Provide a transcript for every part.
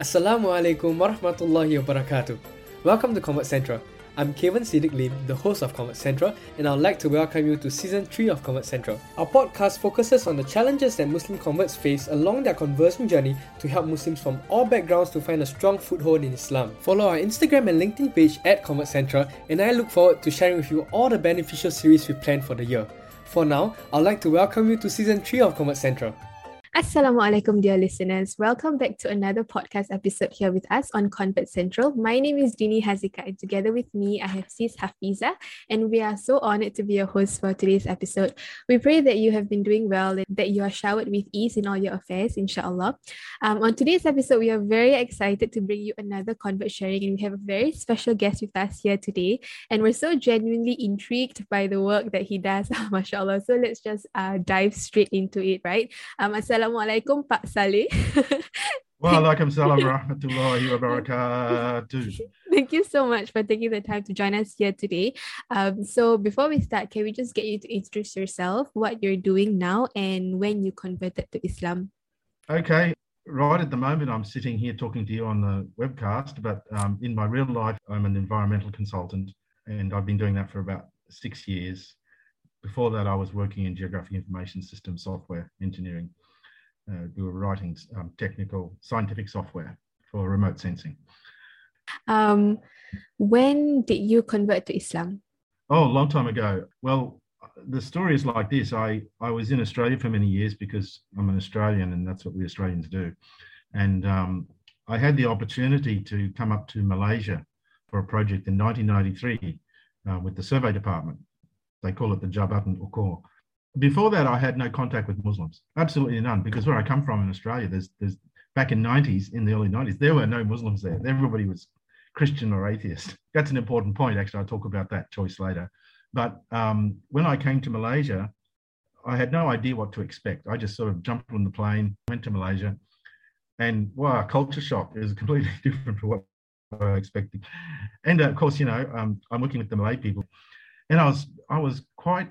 Assalamu alaikum warahmatullahi wabarakatuh. Welcome to Convert Central. I'm Kevin Siddiq Lim, the host of Convert Central, and I'd like to welcome you to season 3 of Convert Central. Our podcast focuses on the challenges that Muslim converts face along their conversion journey to help Muslims from all backgrounds to find a strong foothold in Islam. Follow our Instagram and LinkedIn page at Convert Central, and I look forward to sharing with you all the beneficial series we plan for the year. For now, I'd like to welcome you to season 3 of Convert Assalamualaikum, dear listeners. Welcome back to another podcast episode here with us on Convert Central. My name is Dini Hazika, and together with me, I have Sis Hafizah, and we are so honored to be your host for today's episode. We pray that you have been doing well and that you are showered with ease in all your affairs, inshallah. Um, on today's episode, we are very excited to bring you another convert sharing, and we have a very special guest with us here today. And we're so genuinely intrigued by the work that he does, mashallah. So let's just uh, dive straight into it, right? Um, Assalamualaikum Pak Saleh. Waalaikumsalam warahmatullahi wabarakatuh. Thank you so much for taking the time to join us here today. Um, so before we start, can we just get you to introduce yourself, what you're doing now, and when you converted to Islam? Okay, right at the moment, I'm sitting here talking to you on the webcast, but um, in my real life, I'm an environmental consultant, and I've been doing that for about six years. Before that, I was working in geographic information system software engineering uh, we were writing um, technical scientific software for remote sensing. Um, when did you convert to Islam? Oh, a long time ago. Well, the story is like this. I, I was in Australia for many years because I'm an Australian and that's what we Australians do. And um, I had the opportunity to come up to Malaysia for a project in 1993 uh, with the survey department. They call it the Jabatan Ukur before that, I had no contact with Muslims, absolutely none, because where I come from in Australia, there's there's back in 90s, in the early 90s, there were no Muslims there. Everybody was Christian or atheist. That's an important point. Actually, I'll talk about that choice later. But um, when I came to Malaysia, I had no idea what to expect. I just sort of jumped on the plane, went to Malaysia, and wow, culture shock is completely different from what I expected. And uh, of course, you know, um, I'm working with the Malay people, and I was I was quite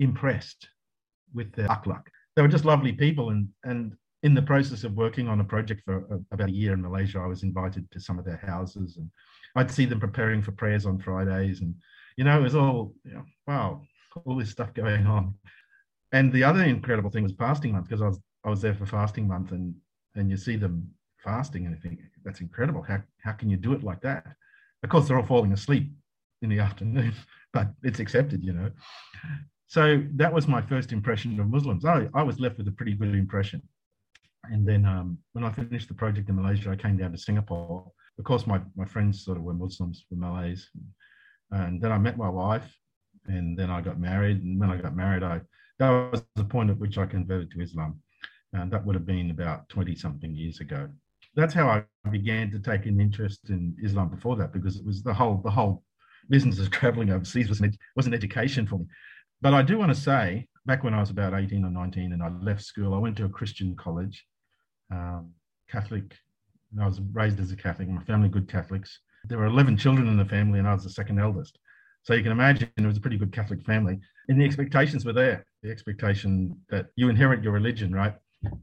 impressed with their akhlaq. They were just lovely people. And, and in the process of working on a project for a, about a year in Malaysia, I was invited to some of their houses and I'd see them preparing for prayers on Fridays. And, you know, it was all, you know, wow, all this stuff going on. And the other incredible thing was fasting month because I was I was there for fasting month and and you see them fasting and I think that's incredible. How how can you do it like that? Of course, they're all falling asleep in the afternoon, but it's accepted, you know. So that was my first impression of Muslims. I, I was left with a pretty good impression. And then um, when I finished the project in Malaysia, I came down to Singapore. Of course, my, my friends sort of were Muslims, were Malays. And then I met my wife, and then I got married. And when I got married, I that was the point at which I converted to Islam. And that would have been about 20 something years ago. That's how I began to take an interest in Islam before that, because it was the whole the whole business of traveling overseas was an, was an education for me. But I do want to say, back when I was about 18 or 19 and I left school, I went to a Christian college, um, Catholic. I was raised as a Catholic, my family good Catholics. There were 11 children in the family, and I was the second eldest. So you can imagine it was a pretty good Catholic family. And the expectations were there the expectation that you inherit your religion, right?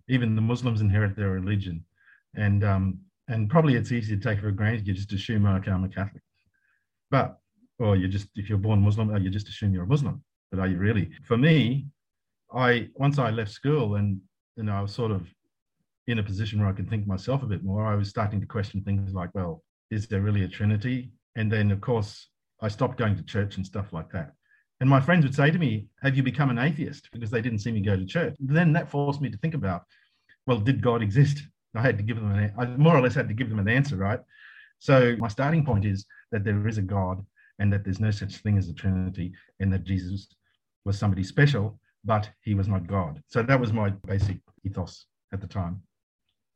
Even the Muslims inherit their religion. And, um, and probably it's easy to take for granted. You just assume, okay, I'm a Catholic. But, or you just, if you're born Muslim, you just assume you're a Muslim but you really? For me, I once I left school and you know I was sort of in a position where I could think myself a bit more. I was starting to question things like, well, is there really a Trinity? And then of course I stopped going to church and stuff like that. And my friends would say to me, Have you become an atheist? Because they didn't see me go to church. Then that forced me to think about, well, did God exist? I had to give them an I more or less had to give them an answer, right? So my starting point is that there is a God and that there's no such thing as a Trinity, and that Jesus was somebody special, but he was not God. So that was my basic ethos at the time.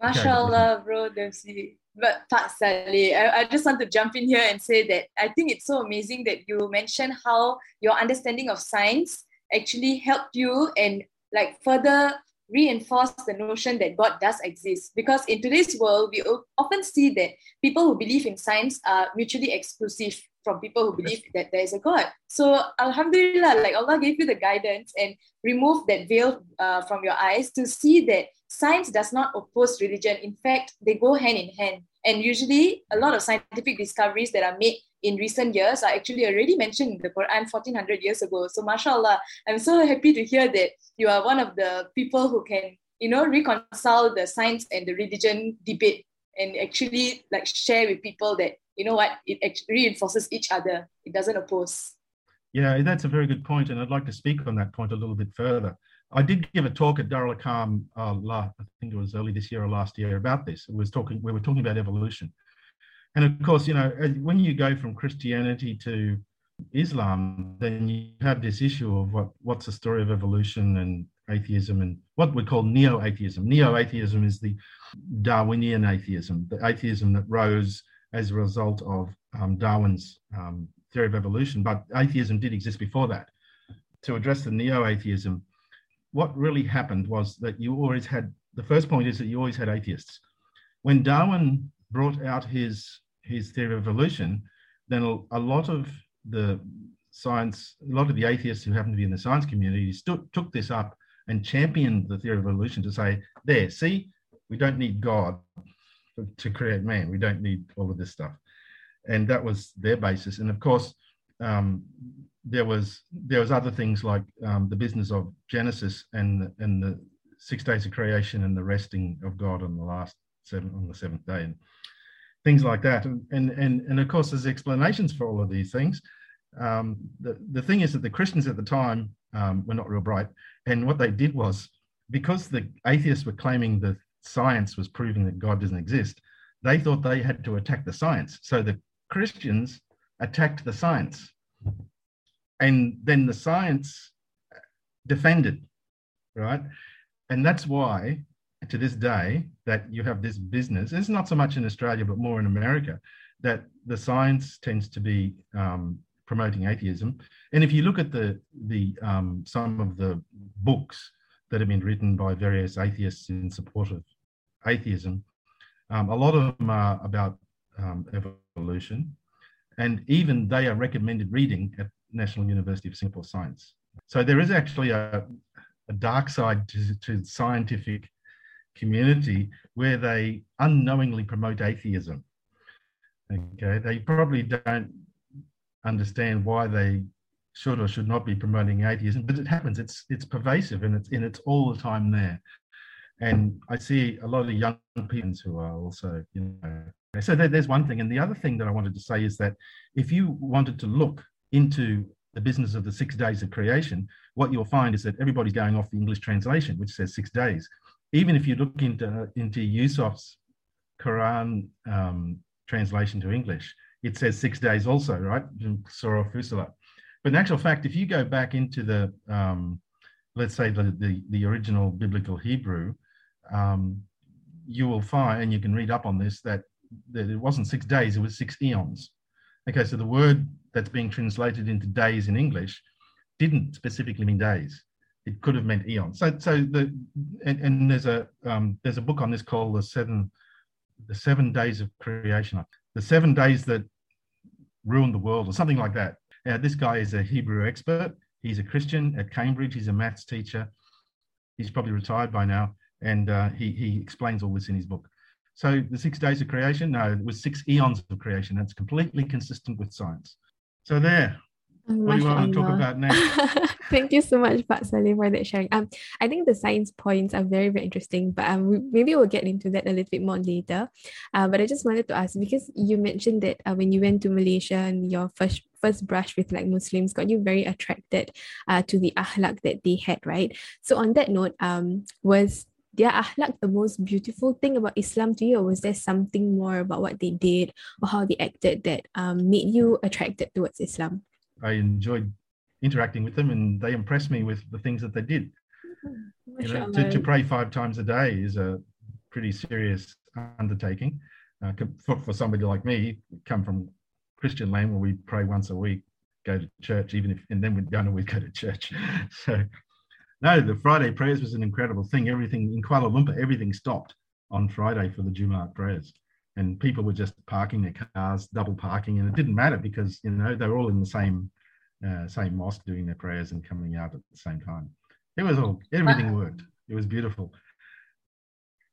MashaAllah, bro, Dempsey. But Pak Saleh, I, I just want to jump in here and say that I think it's so amazing that you mentioned how your understanding of science actually helped you and like further reinforce the notion that God does exist. Because in today's world, we often see that people who believe in science are mutually exclusive from people who believe that there is a God. So Alhamdulillah, like Allah gave you the guidance and remove that veil uh, from your eyes to see that science does not oppose religion. In fact, they go hand in hand. And usually, a lot of scientific discoveries that are made in recent years are actually already mentioned in the Quran 1400 years ago. So, mashallah, I'm so happy to hear that you are one of the people who can, you know, reconcile the science and the religion debate and actually like share with people that, you know what, it reinforces each other. It doesn't oppose. Yeah, that's a very good point, and I'd like to speak on that point a little bit further. I did give a talk at Darul Arqam, uh, I think it was early this year or last year, about this. It was talking. We were talking about evolution, and of course, you know, when you go from Christianity to Islam, then you have this issue of what what's the story of evolution and atheism and what we call neo-atheism. Neo-atheism is the Darwinian atheism, the atheism that rose as a result of um, Darwin's um, theory of evolution. But atheism did exist before that. To address the neo-atheism, what really happened was that you always had the first point is that you always had atheists. When Darwin brought out his his theory of evolution, then a lot of the science, a lot of the atheists who happen to be in the science community stood, took this up and championed the theory of evolution to say, there, see, we don't need God to create man. We don't need all of this stuff. And that was their basis. And of course, um, there was there was other things like um, the business of Genesis and and the six days of creation and the resting of God on the last seven on the seventh day and things like that. And and and, and of course, there's explanations for all of these things. Um, the the thing is that the Christians at the time um, were not real bright, and what they did was because the atheists were claiming that science was proving that God doesn't exist, they thought they had to attack the science. So the Christians attacked the science and then the science defended, right? And that's why to this day that you have this business, it's not so much in Australia, but more in America, that the science tends to be um, promoting atheism. And if you look at the, the um, some of the books that have been written by various atheists in support of atheism, um, a lot of them are about um, evolution. And even they are recommended reading at National University of Singapore Science. So there is actually a, a dark side to, to scientific community where they unknowingly promote atheism. Okay, they probably don't understand why they should or should not be promoting atheism, but it happens. It's it's pervasive and it's and it's all the time there. And I see a lot of young people who are also, you know, so there's one thing. And the other thing that I wanted to say is that if you wanted to look into the business of the six days of creation, what you'll find is that everybody's going off the English translation, which says six days. Even if you look into, into Yusuf's Quran um, translation to English, it says six days also, right? Surah Fussilat. But in actual fact, if you go back into the, um, let's say the, the, the, original biblical Hebrew, um, you will find, and you can read up on this, that, that it wasn't six days, it was six eons. Okay, so the word that's being translated into days in English didn't specifically mean days. It could have meant eons. So, so the and, and there's a um, there's a book on this called the seven the seven days of creation, the seven days that ruined the world, or something like that. This guy is a Hebrew expert. He's a Christian at Cambridge. He's a maths teacher. He's probably retired by now, and uh, he he explains all this in his book. So the six days of creation, no, it was six eons of creation. That's completely consistent with science. So there. What do you want to talk about next? Thank you so much, Pak Saleh, for that sharing. Um, I think the science points are very, very interesting, but um, maybe we'll get into that a little bit more later. Uh, but I just wanted to ask because you mentioned that uh, when you went to Malaysia and your first first brush with like Muslims got you very attracted uh, to the akhlaq that they had, right? So on that note, um, was their akhlaq the most beautiful thing about Islam to you, or was there something more about what they did or how they acted that um, made you attracted towards Islam? I enjoyed interacting with them, and they impressed me with the things that they did. You know, to, to, pray five times a day is a pretty serious undertaking. Uh, for, for somebody like me, come from Christian land where we pray once a week, go to church, even if, and then we don't always go to church. so no, the Friday prayers was an incredible thing. Everything in Kuala Lumpur, everything stopped on Friday for the Jumat prayers. And people were just parking their cars, double parking, and it didn't matter because you know they were all in the same uh, same mosque doing their prayers and coming out at the same time. It was all everything worked. It was beautiful.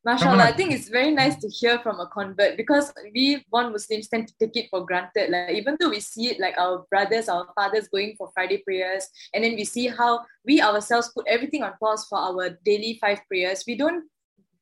Mashallah, I think it's very nice to hear from a convert because we born Muslims tend to take it for granted. Like even though we see it like our brothers, our fathers going for Friday prayers, and then we see how we ourselves put everything on pause for our daily five prayers, we don't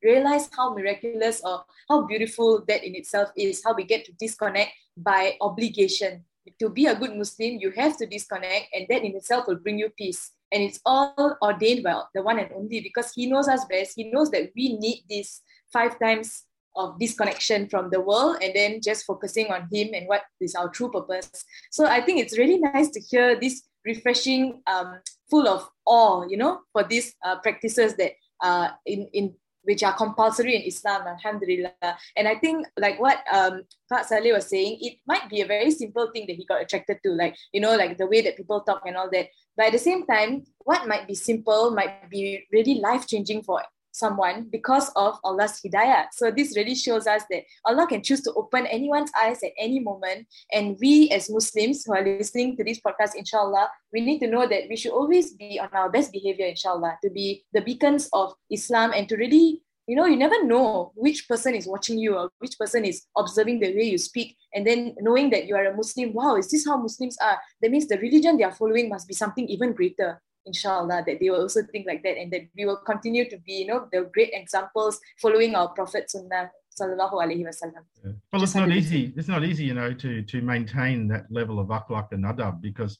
realize how miraculous or how beautiful that in itself is, how we get to disconnect by obligation. To be a good Muslim, you have to disconnect, and that in itself will bring you peace. And it's all ordained by the one and only because he knows us best. He knows that we need this five times of disconnection from the world and then just focusing on him and what is our true purpose. So I think it's really nice to hear this refreshing, um, full of awe, you know, for these uh, practices that uh, in, in which are compulsory in Islam, alhamdulillah. And I think like what um Pak Saleh was saying, it might be a very simple thing that he got attracted to, like, you know, like the way that people talk and all that. But at the same time, what might be simple might be really life-changing for someone because of Allah's hidayah. So this really shows us that Allah can choose to open anyone's eyes at any moment. And we as Muslims who are listening to this podcast, inshallah, we need to know that we should always be on our best behavior, inshallah, to be the beacons of Islam and to really you know, you never know which person is watching you or which person is observing the way you speak. And then knowing that you are a Muslim, wow, is this how Muslims are? That means the religion they are following must be something even greater inshallah that they will also think like that and that we will continue to be you know the great examples following our prophet sunnah sallallahu alaihi wasallam yeah. well it's not easy it's not easy you know to to maintain that level of akhlaq and adab because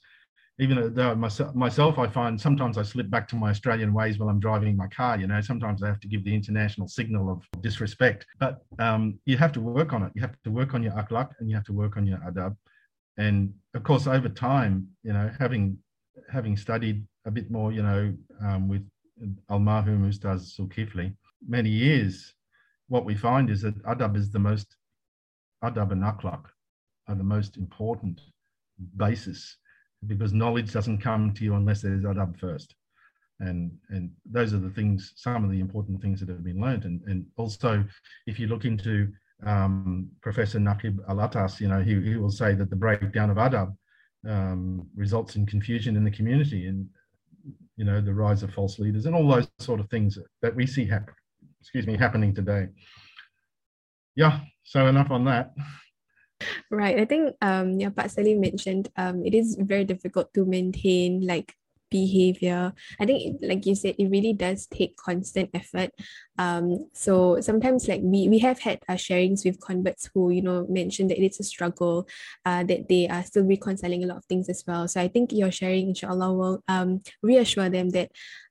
even though myself, myself, I find sometimes I slip back to my Australian ways while I'm driving my car. You know, sometimes I have to give the international signal of disrespect. But um, you have to work on it. You have to work on your akhlaq and you have to work on your adab. And of course, over time, you know, having having studied a bit more, you know, um, with Almarhum Ustaz Zulkifli, many years, what we find is that adab is the most, adab and akhlaq are the most important basis because knowledge doesn't come to you unless there's adab first. And, and those are the things, some of the important things that have been learned. And, and also, if you look into um, Professor Naquib Al-Attas, you know, he, he will say that the breakdown of adab um, results in confusion in the community and you know the rise of false leaders and all those sort of things that we see happen excuse me happening today. Yeah so enough on that. Right i think um yeah Pak Saleh mentioned um it is very difficult to maintain like behavior. I think like you said it really does take constant effort. Um so sometimes like we we have had uh, sharings with converts who you know mentioned that it's a struggle uh that they are still reconciling a lot of things as well. So i think your sharing inshallah will um reassure them that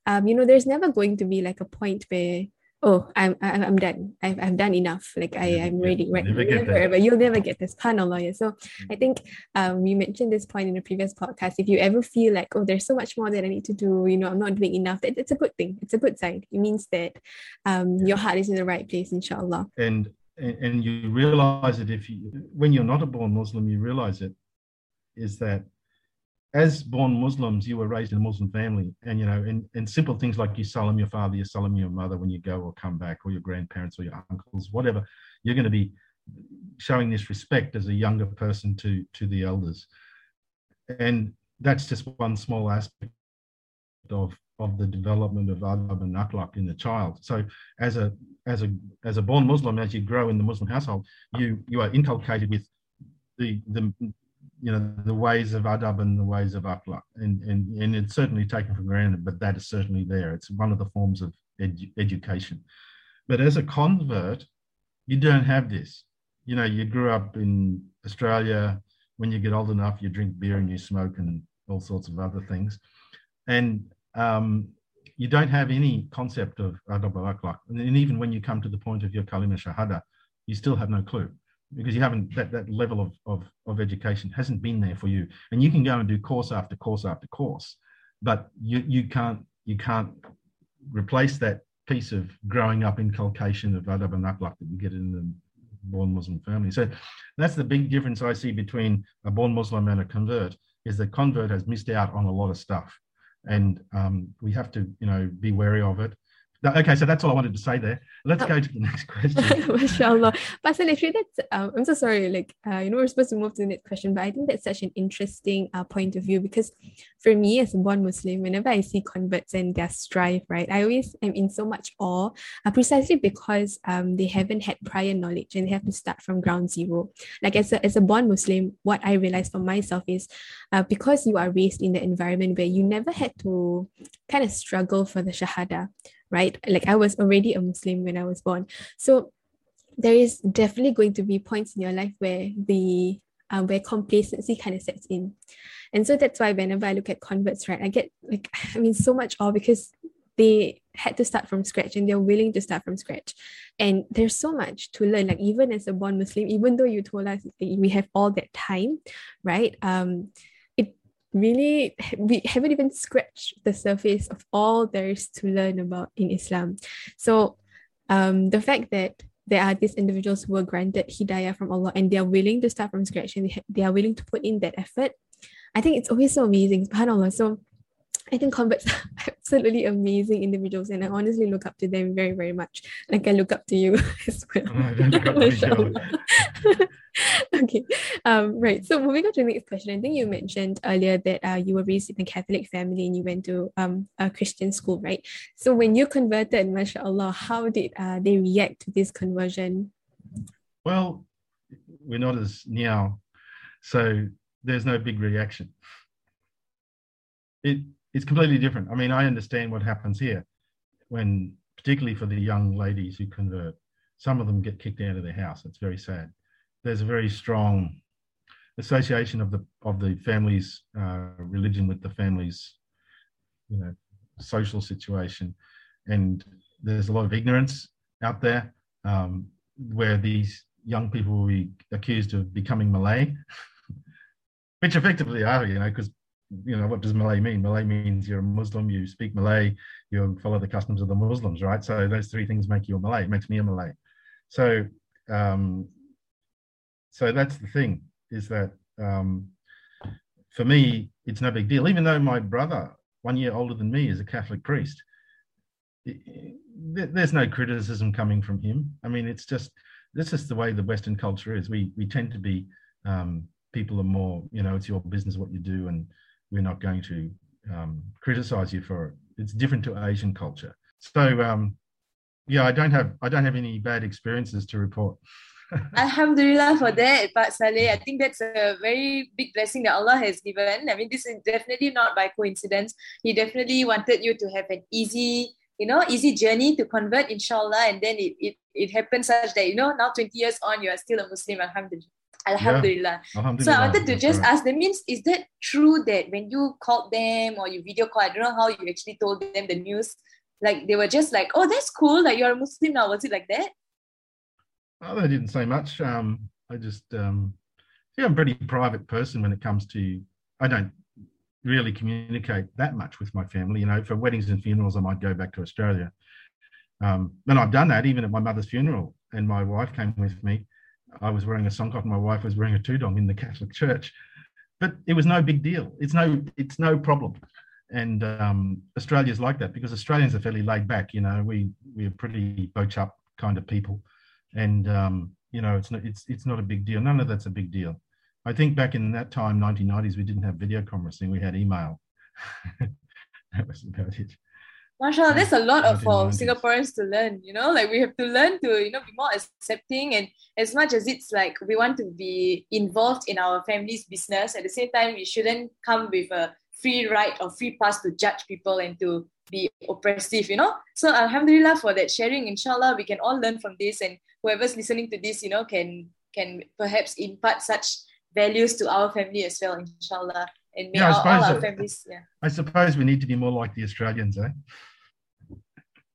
um you know there's never going to be like a point where oh i'm i'm done. I've, I've done enough. Like i i'm ready. Right never never, you'll never get this. Lawyer. so mm. i think um we mentioned this point in a previous podcast. If you ever feel like oh there's so much more that i need to do you know i'm not doing enough that it's a good thing. It's a good sign. It means that um your heart is in the right place inshallah. And and you realize it if you when you're not a born muslim you realize it is that as born Muslims, you were raised in a Muslim family, and you know, and, and simple things like you salam your father, you salam your mother when you go or come back, or your grandparents or your uncles, whatever, you're going to be showing this respect as a younger person to to the elders, and that's just one small aspect of of the development of adab and akhlaq in the child. So as a as a as a born Muslim, as you grow in the Muslim household, you you are inculcated with the the you know the ways of adab and the ways of akhlaq. And, and and it's certainly taken for granted but that is certainly there. It's one of the forms of edu- education. But as a convert you don't have this. You know you grew up in australia. When you get old enough you drink beer and you smoke and all sorts of other things. And um, you don't have any concept of adab al akhlaq. And even when you come to the point of your kalima shahada you still have no clue because you haven't that, that level of, of, of education hasn't been there for you. And you can go and do course after course after course but you, you can't you can't replace that piece of growing up inculcation of adab and akhlaq that you get in the born muslim family. So that's the big difference i see between a born muslim and a convert is the convert has missed out on a lot of stuff. And um, we have to you know be wary of it Okay, so that's all I wanted to say there. Let's oh. go to the next question. Mashallah. Pasal actually that's um, I'm so sorry, like uh, you know we're supposed to move to the next question, but I think that's such an interesting uh, point of view because for me as a born Muslim, whenever I see converts and their strife, right, I always am in so much awe, uh, precisely because um they haven't had prior knowledge and they have to start from ground zero. Like as a as a born Muslim, what I realized for myself is uh, because you are raised in the environment where you never had to kind of struggle for the shahada right? Like I was already a Muslim when I was born. So there is definitely going to be points in your life where the um, where complacency kind of sets in. And so that's why whenever I look at converts, right, I get like, I mean, so much awe because they had to start from scratch and they're willing to start from scratch. And there's so much to learn. Like even as a born Muslim, even though you told us we have all that time, right? Um, really we haven't even scratched the surface of all there is to learn about in Islam. So um, the fact that there are these individuals who were granted hidayah from Allah and they are willing to start from scratch and they, they are willing to put in that effort, I think it's always so amazing. SubhanAllah. So I think converts are absolutely amazing individuals, and I honestly look up to them very, very much. Like I look up to you as well. Oh, okay, um, right. So moving on to the next question, I think you mentioned earlier that uh, you were raised in a Catholic family and you went to um, a Christian school, right? So when you converted, mashallah, how did uh, they react to this conversion? Well, we're not as now, so there's no big reaction. It it's completely different. I mean, I understand what happens here when, particularly for the young ladies who convert, some of them get kicked out of their house. It's very sad. There's a very strong association of the of the family's uh, religion with the family's, you know, social situation, and there's a lot of ignorance out there um, where these young people will be accused of becoming Malay, which effectively are, you know, because you know, what does Malay mean? Malay means you're a Muslim, you speak Malay, you follow the customs of the Muslims, right? So those three things make you a Malay. It makes me a Malay. So, um, so that's the thing is that um, for me, it's no big deal. Even though my brother, one year older than me, is a Catholic priest, there's no criticism coming from him. I mean, it's just this is the way the Western culture is. We we tend to be um, people are more, you know, it's your business what you do, and we're not going to um, criticize you for it. It's different to Asian culture. So um, yeah, I don't have I don't have any bad experiences to report. Alhamdulillah for that, Pak Saleh. I think that's a very big blessing that Allah has given. I mean, this is definitely not by coincidence. He definitely wanted you to have an easy, you know, easy journey to convert, inshallah. And then it, it, it happened such that, you know, now 20 years on, you are still a Muslim, Alhamdulillah. Alhamdulillah. Yeah. Alhamdulillah. So I wanted to just ask, that means is that true that when you called them or you video call, I don't know how you actually told them the news, like they were just like, oh, that's cool, like you're a Muslim now. Was it like that? Oh, they didn't say much. Um, I just, um, yeah, I'm a pretty private person when it comes to, I don't really communicate that much with my family. You know, for weddings and funerals, I might go back to Australia. Um, and I've done that even at my mother's funeral, and my wife came with me. I was wearing a songkok and my wife was wearing a tudong in the Catholic Church. But it was no big deal. It's no, it's no problem. And um, Australia's like that because Australians are fairly laid back. You know, we we're pretty boach up kind of people, and um, you know, it's not it's it's not a big deal. None of that's a big deal. I think back in that time, 1990s, we didn't have video conferencing. We had email. that was about it. Mashallah, hmm. there's a lot of for um, Singaporeans to learn, you know, like we have to learn to, you know, be more accepting and as much as it's like we want to be involved in our family's business, at the same time, we shouldn't come with a free right or free pass to judge people and to be oppressive, you know. So Alhamdulillah for that sharing, inshallah, we can all learn from this and whoever's listening to this, you know, can can perhaps impart such values to our family as well, inshallah may yeah, all, all our families. Yeah. I suppose we need to be more like the Australians, eh?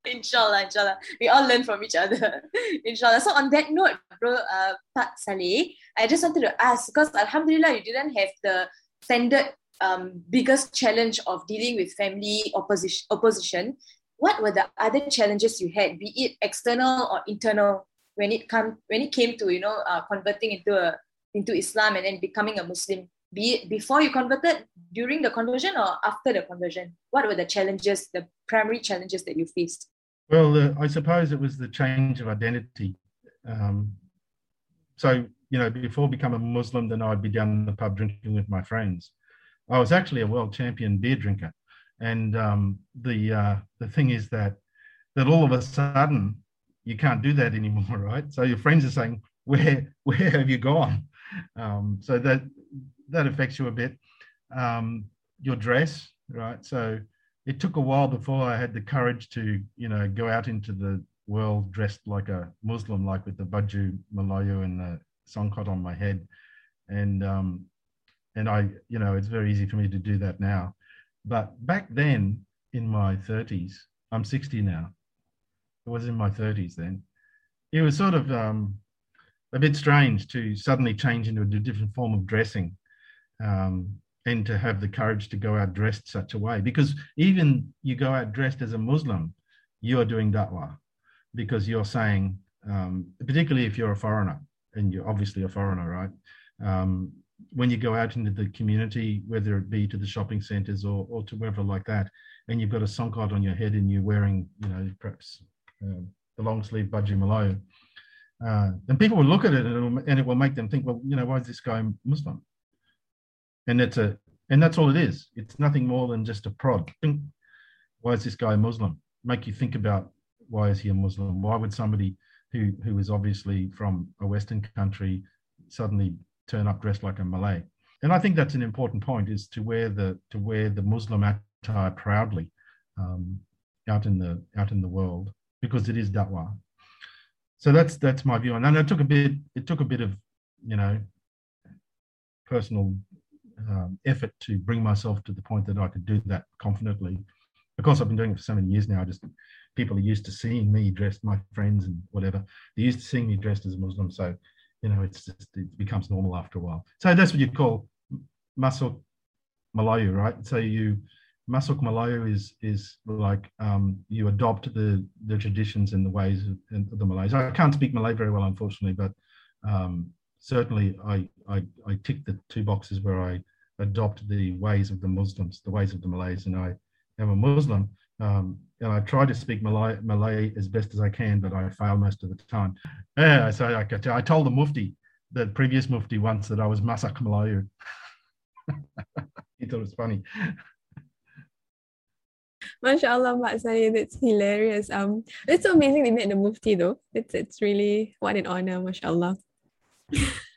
Inshallah, inshallah. We all learn from each other. inshallah. So on that note, bro, uh, Pak Saleh, I just wanted to ask because Alhamdulillah, you didn't have the standard um, biggest challenge of dealing with family opposition. Opposition. What were the other challenges you had, be it external or internal, when it come when it came to you know uh, converting into a into Islam and then becoming a Muslim? Be it before you converted, during the conversion, or after the conversion? What were the challenges, the primary challenges that you faced? Well, uh, I suppose it was the change of identity. Um, so, you know, before becoming a Muslim, then I'd be down in the pub drinking with my friends. I was actually a world champion beer drinker, and um, the uh, the thing is that that all of a sudden you can't do that anymore, right? So your friends are saying, "Where where have you gone?" Um, so that that affects you a bit. Um, your dress, right? So it took a while before I had the courage to, you know, go out into the world dressed like a Muslim, like with the baju Melayu and the songkok on my head. And um, and I, you know, it's very easy for me to do that now. But back then, in my 30s, I'm 60 now. It was in my 30s then. It was sort of um, a bit strange to suddenly change into a different form of dressing. Um, and to have the courage to go out dressed such a way. Because even you go out dressed as a Muslim, you're doing da'wah because you're saying, um, particularly if you're a foreigner, and you're obviously a foreigner, right? Um, when you go out into the community, whether it be to the shopping centres or, or to wherever like that, and you've got a songkok on your head and you're wearing, you know, perhaps uh, the long sleeve baju Melayu, uh, and people will look at it and, and it will make them think, well, you know, why is this guy Muslim? And it's a and that's all it is. It's nothing more than just a prod. Why is this guy a Muslim? Make you think about why is he a Muslim? Why would somebody who who is obviously from a Western country suddenly turn up dressed like a Malay? And I think that's an important point: is to wear the to wear the Muslim attire proudly um, out in the out in the world because it is da'wah. So that's that's my view, and it took a bit it took a bit of you know personal um, effort to bring myself to the point that I could do that confidently. Because I've been doing it for so many years now, just people are used to seeing me dressed, my friends and whatever. They're used to seeing me dressed as a Muslim. So, you know, it's just, it becomes normal after a while. So that's what you call masuk Melayu, right? So you, masuk Melayu is is like um, you adopt the the traditions and the ways of, the Malays. I can't speak Malay very well, unfortunately, but um, certainly I, I I tick the two boxes where I adopt the ways of the Muslims, the ways of the Malays, and I am a Muslim. Um, and I try to speak Malay, Malay as best as I can, but I fail most of the time. Yeah, so I, I told the Mufti, the previous Mufti once, that I was Masak Melayu. he thought it was funny. MashaAllah, Mak that's hilarious. Um, it's so amazing they met the Mufti though. It's it's really what an honor, MashaAllah.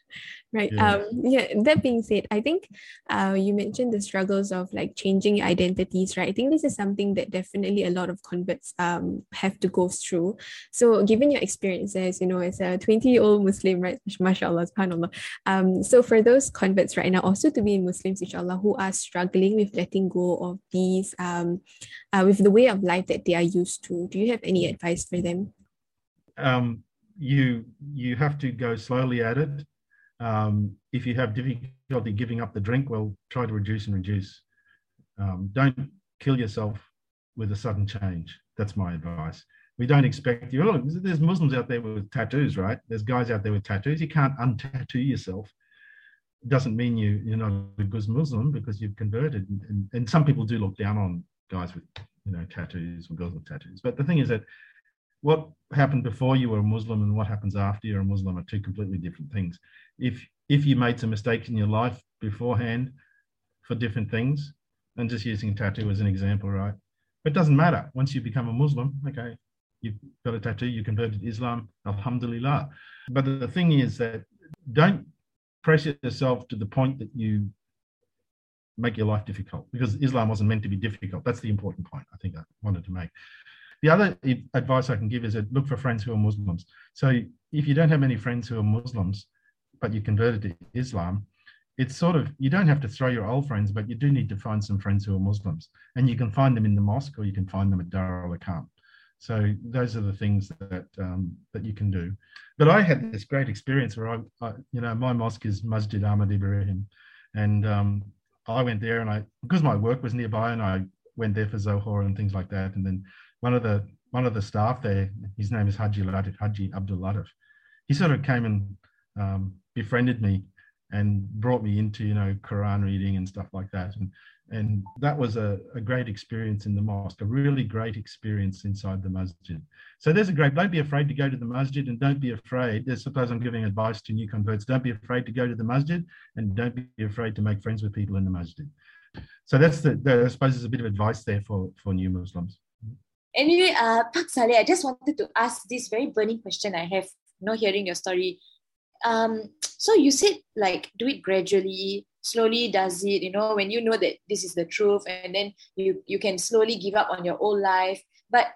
Right. Yeah. Um, yeah. That being said, I think uh, you mentioned the struggles of like changing identities, right? I think this is something that definitely a lot of converts um, have to go through. So, given your experiences, you know, as a 20 year old Muslim, right? MashaAllah, subhanAllah. Um, so, for those converts right now, also to be Muslims, inshallah, who are struggling with letting go of these, um, uh, with the way of life that they are used to, do you have any advice for them? Um, you you have to go slowly at it um, if you have difficulty giving up the drink, well, try to reduce and reduce. Um, don't kill yourself with a sudden change. That's my advice. We don't expect you. Look, there's Muslims out there with tattoos, right? There's guys out there with tattoos. You can't untattoo yourself. Doesn't mean you you're not a good Muslim because you've converted. And, and some people do look down on guys with you know tattoos or girls with tattoos. But the thing is that what happened before you were a Muslim and what happens after you're a Muslim are two completely different things. If if you made some mistakes in your life beforehand for different things, and just using tattoo as an example, right? It doesn't matter. Once you become a Muslim, okay, you've got a tattoo, you converted to Islam, Alhamdulillah. But the thing is that don't pressure yourself to the point that you make your life difficult because Islam wasn't meant to be difficult. That's the important point I think I wanted to make. The other advice I can give is that look for friends who are Muslims. So if you don't have any friends who are Muslims, but you converted to Islam, it's sort of you don't have to throw your old friends, but you do need to find some friends who are Muslims, and you can find them in the mosque or you can find them at Dar al. So those are the things that um, that you can do. But I had this great experience where I, I you know, my mosque is Masjid Ahmad Ibrahim, and um, I went there and I because my work was nearby and I went there for Zohor and things like that, and then one of the one of the staff there, his name is Haji Latif, Haji Abdul Latif. He sort of came and um, befriended me and brought me into you know Quran reading and stuff like that. And And that was a, a great experience in the mosque, a really great experience inside the masjid. So there's a great, don't be afraid to go to the masjid and don't be afraid. I suppose I'm giving advice to new converts. Don't be afraid to go to the masjid and don't be afraid to make friends with people in the masjid. So that's the, the I suppose there's a bit of advice there for, for new Muslims. Anyway, uh, Pak Saleh, I just wanted to ask this very burning question I have, you know, hearing your story. Um, so you said like do it gradually, slowly does it you know when you know that this is the truth and then you you can slowly give up on your old life but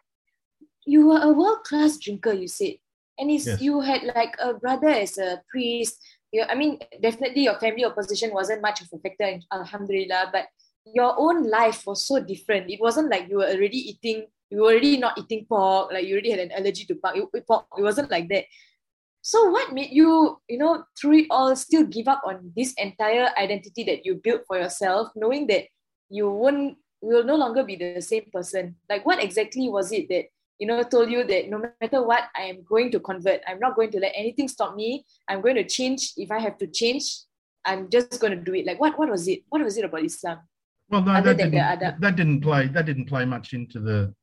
you were a world class drinker you said and it's, yes. you had like a brother as a priest you, i mean definitely your family opposition wasn't much of a factor in alhamdulillah but your own life was so different it wasn't like you were already eating you were already not eating pork like you already had an allergy to pork it, pork. it wasn't like that so what made you, you know, through it all, still give up on this entire identity that you built for yourself, knowing that you won't will no longer be the same person? Like what exactly was it that you know told you that no matter what, I am going to convert. I'm not going to let anything stop me. I'm going to change if I have to change. I'm just going to do it. Like what? What was it? What was it about Islam? Well, no, that didn't, that didn't play. That didn't play much into the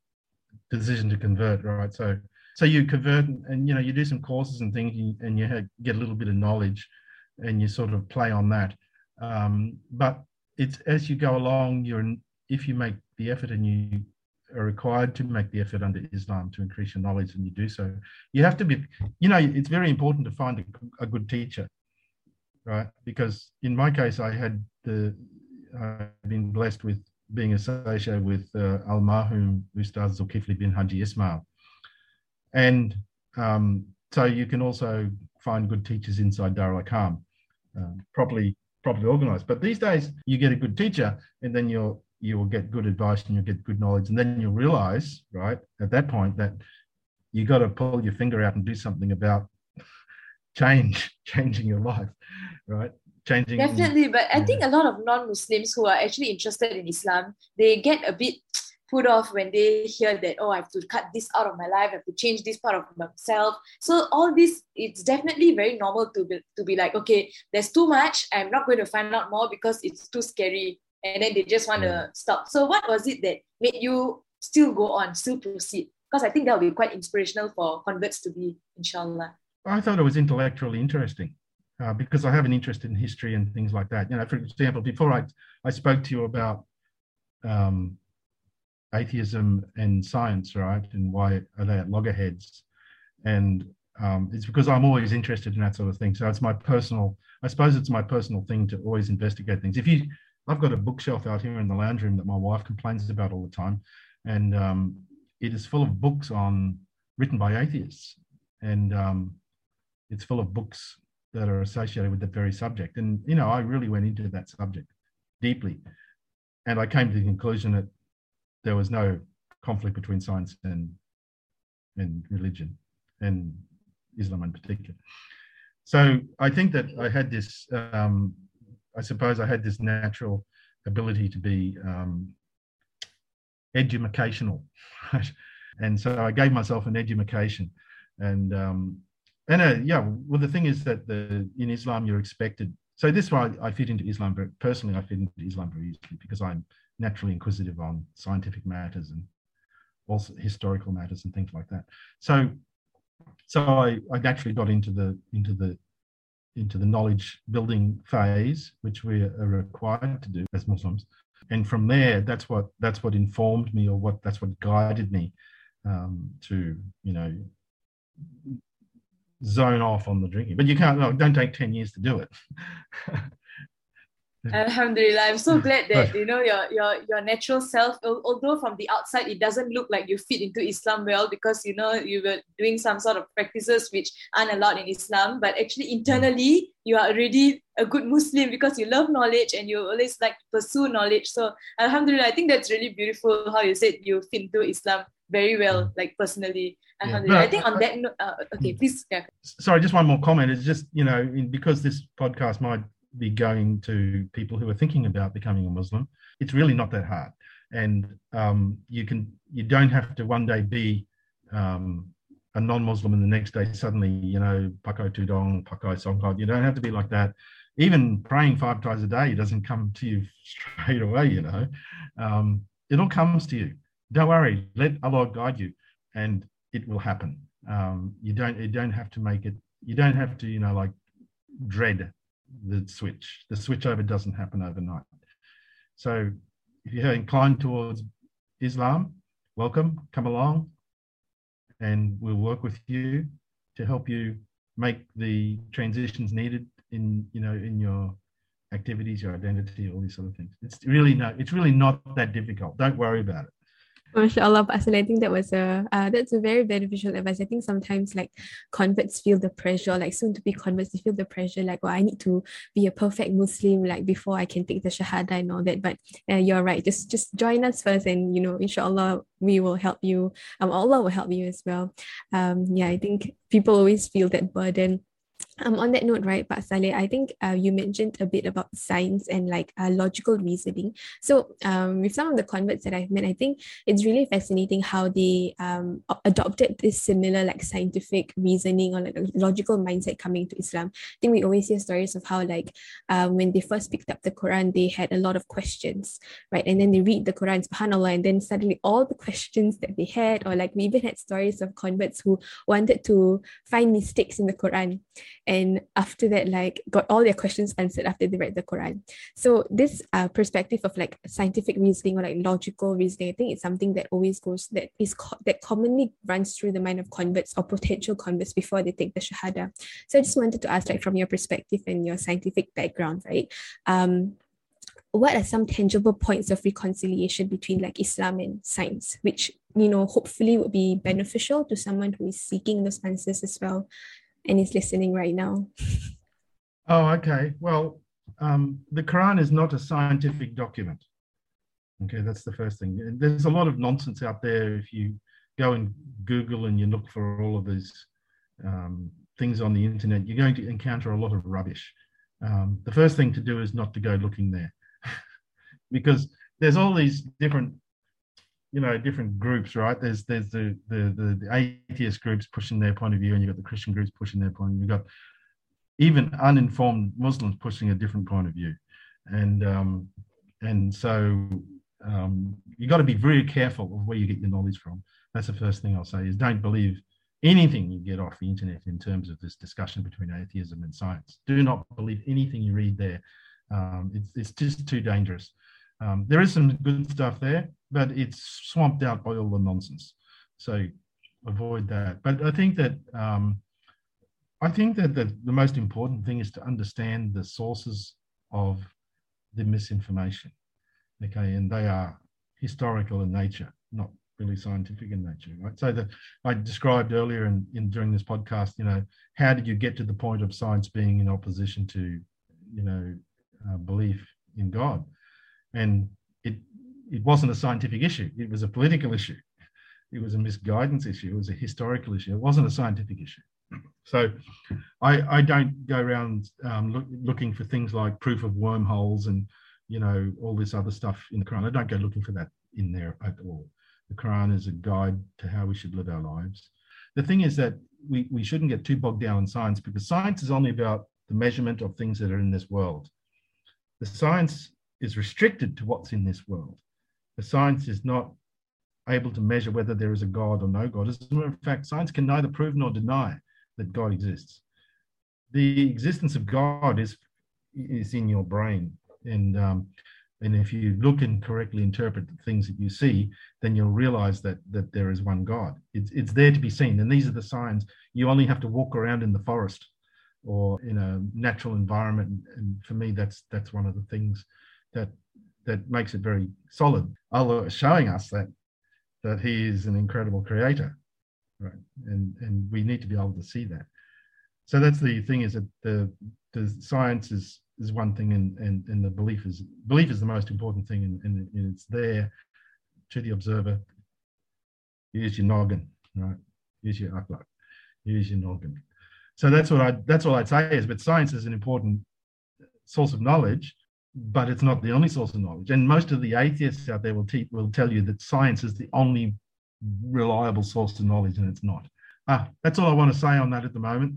decision to convert, right? So so you convert and you know you do some courses and things and you get a little bit of knowledge and you sort of play on that. Um, but it's as you go along you're if you make the effort and you are required to make the effort under islam to increase your knowledge and you do so. You have to be you know it's very important to find a, a good teacher right? Because in my case i had the i've been blessed with being associated with uh, al marhum ustaz zulkifli bin haji ismail and um, so you can also find good teachers inside Darul Arqam, uh, properly properly organized. But these days, you get a good teacher, and then you'll you will get good advice and you'll get good knowledge, and then you'll realize, right, at that point that you got to pull your finger out and do something about change, changing your life, right? Changing. Definitely, but I think a lot of non-Muslims who are actually interested in Islam, they get a bit put off when they hear that oh i have to cut this out of my life i have to change this part of myself. So all this it's definitely very normal to be, to be like okay there's too much i'm not going to find out more because it's too scary. And then they just want to stop. So what was it that made you still go on still proceed? Because i think that will be quite inspirational for converts to be inshallah. I thought it was intellectually interesting uh, because i have an interest in history and things like that. You know for example before i i spoke to you about um, atheism and science, right? And why are they at loggerheads? And um, it's because I'm always interested in that sort of thing. So it's my personal, I suppose it's my personal thing to always investigate things. If you, I've got a bookshelf out here in the lounge room that my wife complains about all the time, and um, it is full of books on written by atheists, and um, it's full of books that are associated with that very subject. And you know, I really went into that subject deeply, and I came to the conclusion that there was no conflict between science and and religion and Islam in particular. So I think that I had this, um, I suppose I had this natural ability to be um, and so I gave myself an education, and um, and uh, yeah, well the thing is that the in Islam you're expected. So this why I fit into Islam, but personally I fit into Islam very easily because I'm naturally inquisitive on scientific matters and also historical matters and things like that. So, so I, I naturally got into the into the into the knowledge building phase, which we are required to do as Muslims. And from there, that's what that's what informed me, or what that's what guided me um, to you know zone off on the drinking. But you can't. No, don't take ten years to do it. Alhamdulillah, I'm so mm. glad that you know your your your natural self. Although from the outside it doesn't look like you fit into Islam well because you know you were doing some sort of practices which aren't allowed in Islam, but actually internally you are already a good Muslim because you love knowledge and you always like to pursue knowledge. So Alhamdulillah, I think that's really beautiful how you said you fit into Islam very well, mm. like personally. Alhamdulillah. Yeah, I think on that note, uh, okay, mm. please. Yeah. Sorry, just one more comment. It's just you know because this podcast might be going to people who are thinking about becoming a Muslim. It's really not that hard, and um, you can you don't have to one day be um, a non-Muslim and the next day suddenly you know pakai tudong, pakai songkok. You don't have to be like that. even praying five times a day doesn't come to you straight away, you know. Um, it all comes to you. Don't worry, let Allah guide you, and it will happen. Um, you don't you don't have to make it. You don't have to, you know, like dread the switch. The switchover doesn't happen overnight. So if you're inclined towards Islam, welcome, come along, and we'll work with you to help you make the transitions needed in you know in your activities, your identity, all these of things. It's really no, it's really not that difficult. Don't worry about it. MashaAllah, Pak Saleh, I think that was a uh, that's a very beneficial advice. I think sometimes like converts feel the pressure, like soon to be converts, they feel the pressure, like, oh, I need to be a perfect Muslim, like before I can take the Shahada and all that. But uh, you're right. Just just join us first, and you know, inshallah, we will help you. Um, Allah will help you as well. Um, yeah, I think people always feel that burden um, on that note, right, Pak Saleh, I think uh, you mentioned a bit about science and like uh, logical reasoning. So, um, with some of the converts that I've met, I think it's really fascinating how they um, adopted this similar like scientific reasoning or like logical mindset coming to Islam. I think we always hear stories of how like um, when they first picked up the Quran, they had a lot of questions, right? And then they read the Quran, subhanAllah, and then suddenly all the questions that they had, or like we even had stories of converts who wanted to find mistakes in the Quran and after that like got all their questions answered after they read the quran. So this uh, perspective of like scientific reasoning or like logical reasoning i think it's something that always goes that is co- that commonly runs through the mind of converts or potential converts before they take the shahada. So i just wanted to ask like from your perspective and your scientific background right? Um what are some tangible points of reconciliation between like Islam and science, which you know hopefully would be beneficial to someone who is seeking those answers as well? And is listening right now. Oh, okay. Well, um, the Quran is not a scientific document. Okay, that's the first thing. There's a lot of nonsense out there. If you go and Google and you look for all of these um, things on the internet, you're going to encounter a lot of rubbish. Um, the first thing to do is not to go looking there because there's all these different you know different groups right? There's there's the, the the the, atheist groups pushing their point of view and you've got the christian groups pushing their point you've got even uninformed muslims pushing a different point of view. And um and so um you got to be very careful of where you get your knowledge from. That's the first thing i'll say is don't believe anything you get off the internet in terms of this discussion between atheism and science. Do not believe anything you read there. Um, it's, it's just too dangerous um, there is some good stuff there, but it's swamped out by all the nonsense. So avoid that. But I think that um, I think that the, the most important thing is to understand the sources of the misinformation. Okay, and they are historical in nature, not really scientific in nature, right? So that I described earlier in, in during this podcast, you know, how did you get to the point of science being in opposition to, you know, uh, belief in God? And it, it wasn't a scientific issue, it was a political issue. It was a misguidance issue, it was a historical issue, it wasn't a scientific issue. So I, I don't go around um, look, looking for things like proof of wormholes and you know all this other stuff in the Quran. I don't go looking for that in there at all. The Quran is a guide to how we should live our lives. The thing is that we, we shouldn't get too bogged down in science because science is only about the measurement of things that are in this world. The science is restricted to what's in this world. The science is not able to measure whether there is a God or no God. As a matter of fact, science can neither prove nor deny that God exists. The existence of God is, is in your brain. And, um, and if you look and correctly interpret the things that you see, then you'll realize that, that there is one God. It's, it's there to be seen. And these are the signs. You only have to walk around in the forest or in a natural environment. And for me, that's, that's one of the things that that makes it very solid. Allah is showing us that that He is an incredible creator, right? And and we need to be able to see that. So that's the thing is that the the science is is one thing, and and, and the belief is belief is the most important thing, and, and, it's there to the observer. Use your noggin, right? Use your akhlaq. Use your noggin. So that's what I that's all I'd say is, but science is an important source of knowledge but it's not the only source of knowledge. And most of the atheists out there will, te- will tell you that science is the only reliable source of knowledge, and it's not. Ah, that's all I want to say on that at the moment.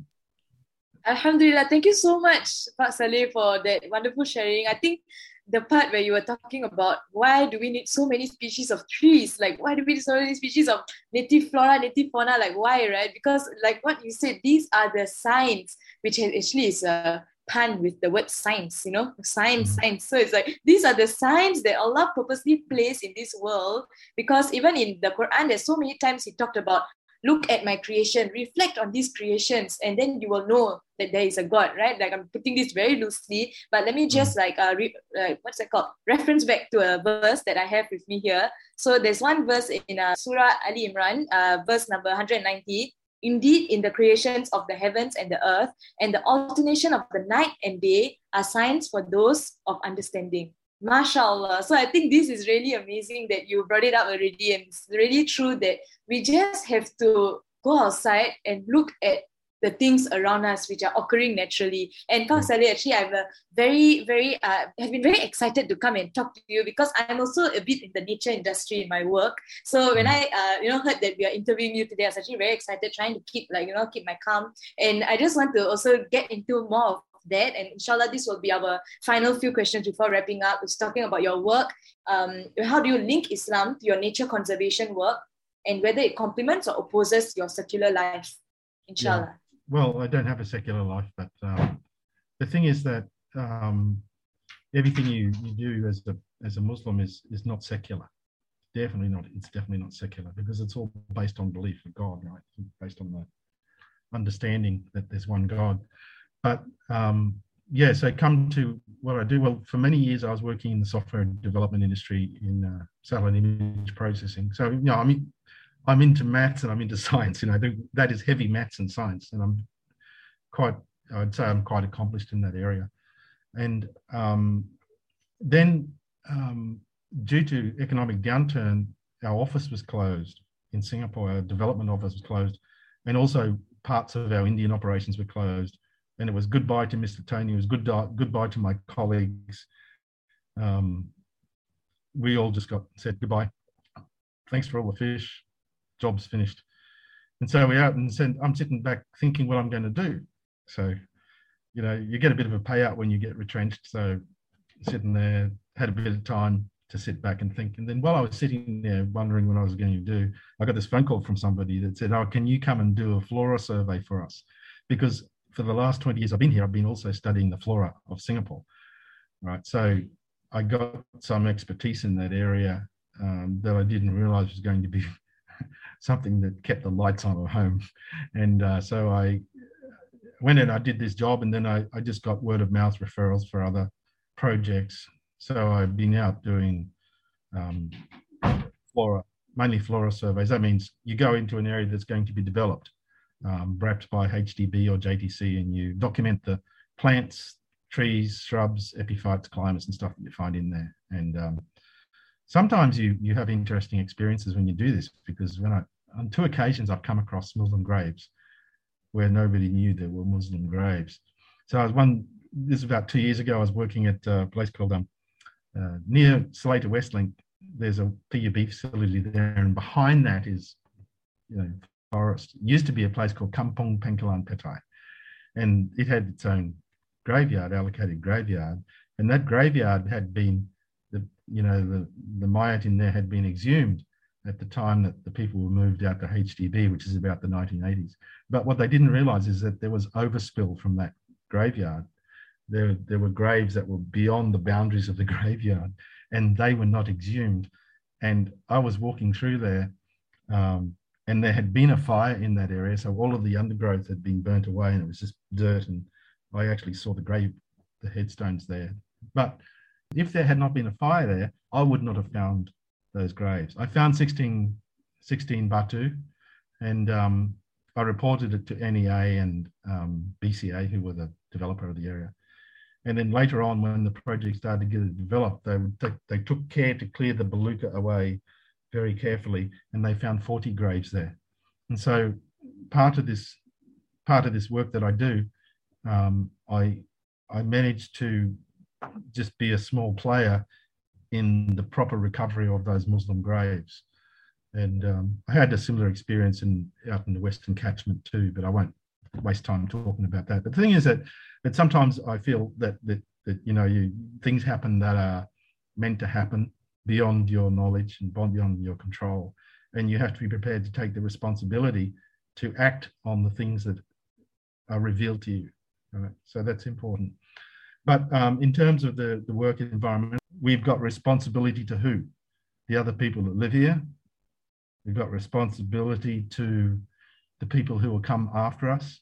Alhamdulillah. Thank you so much, Pak Saleh, for that wonderful sharing. I think the part where you were talking about why do we need so many species of trees? Like, why do we need so many species of native flora, native fauna? Like, why, right? Because, like what you said, these are the signs, which actually is a pun with the word science, you know, science, mm-hmm. science. So it's like these are the signs that Allah purposely placed in this world because even in the Quran, there's so many times He talked about look at my creation, reflect on these creations, and then you will know that there is a God, right? Like I'm putting this very loosely, but let me mm. just like uh, re- uh what's that called? Reference back to a verse that I have with me here. So there's one verse in uh, Surah Ali Imran, uh, verse number 190. Indeed, in the creations of the heavens and the earth, and the alternation of the night and day are signs for those of understanding. MashaAllah. So I think this is really amazing that you brought it up already. And it's really true that we just have to go outside and look at the things around us which are occurring naturally. And Kang Saleh, actually, I'm a very, very, uh, have been very excited to come and talk to you because I'm also a bit in the nature industry in my work. So when mm. I, uh, you know, heard that we are interviewing you today, I was actually very excited, trying to keep, like, you know, keep my calm. And I just want to also get into more of that. And inshallah, this will be our final few questions before wrapping up. It's talking about your work. Um, how do you link Islam to your nature conservation work and whether it complements or opposes your secular life? Inshallah. Yeah. Well, I don't have a secular life, but um, the thing is that um, everything you, you do as a as a Muslim is is not secular. Definitely not. It's definitely not secular because it's all based on belief in God, right? Based on the understanding that there's one God. But um, yeah, so come to what I do. Well, for many years, I was working in the software development industry in uh, satellite image processing. So, you know, I mean, I'm into maths and I'm into science. You know, that is heavy maths and science, and I'm quite, I'd say, I'm quite accomplished in that area. And um, then, um, due to economic downturn, our office was closed in Singapore. Our development office was closed, and also parts of our Indian operations were closed and it was goodbye to Mr. Tony. It was good goodbye to my colleagues. Um, we all just got said goodbye. Thanks for all the fish. Job's finished. And so we out and said, I'm sitting back thinking what I'm going to do. So, you know, you get a bit of a payout when you get retrenched. So sitting there, had a bit of time to sit back and think. And then while I was sitting there wondering what I was going to do, I got this phone call from somebody that said, Oh, can you come and do a flora survey for us? Because for the last 20 years I've been here, I've been also studying the flora of Singapore. Right. So I got some expertise in that area um, that I didn't realize was going to be something that kept the lights on at home. And uh, so I went and I did this job, and then I, I just got word of mouth referrals for other projects. So I've been out doing um, flora, mainly flora surveys. That means you go into an area that's going to be developed um, wrapped by HDB or JTC, and you document the plants, trees, shrubs, epiphytes, climbers, and stuff that you find in there. And um, sometimes you you have interesting experiences when you do this because when I on two occasions I've come across Muslim graves where nobody knew there were Muslim graves. So I was one. This is about two years ago. I was working at a place called um, uh, near Seletar Westlink. There's a PUB facility there, and behind that is you know forest. It used to be a place called Kampong Pangkalan Petai, and it had its own graveyard, allocated graveyard, and that graveyard had been you know the the mayat in there had been exhumed at the time that the people were moved out to HDB, which is about the 1980s. But what they didn't realize is that there was overspill from that graveyard. There, there were graves that were beyond the boundaries of the graveyard and they were not exhumed. And I was walking through there um, and there had been a fire in that area, so all of the undergrowth had been burnt away, and it was just dirt. And I actually saw the grave, the headstones there. But if there had not been a fire there, I would not have found those graves. I found 16, 16 Batu, and um, I reported it to NEA and um, BCA, who were the developer of the area. And then later on, when the project started to get developed, they, they, they took care to clear the Belukar away very carefully, and they found 40 graves there. And so part of this part of this work that I do, um, I I managed to just be a small player in the proper recovery of those Muslim graves. And um, I had a similar experience in out in the Western Catchment too, but I won't waste time talking about that. But the thing is that that sometimes I feel that that that you know you things happen that are meant to happen beyond your knowledge and beyond your control, and you have to be prepared to take the responsibility to act on the things that are revealed to you. Right? So that's important. But um, in terms of the, the work environment, we've got responsibility to who? The other people that live here. We've got responsibility to the people who will come after us.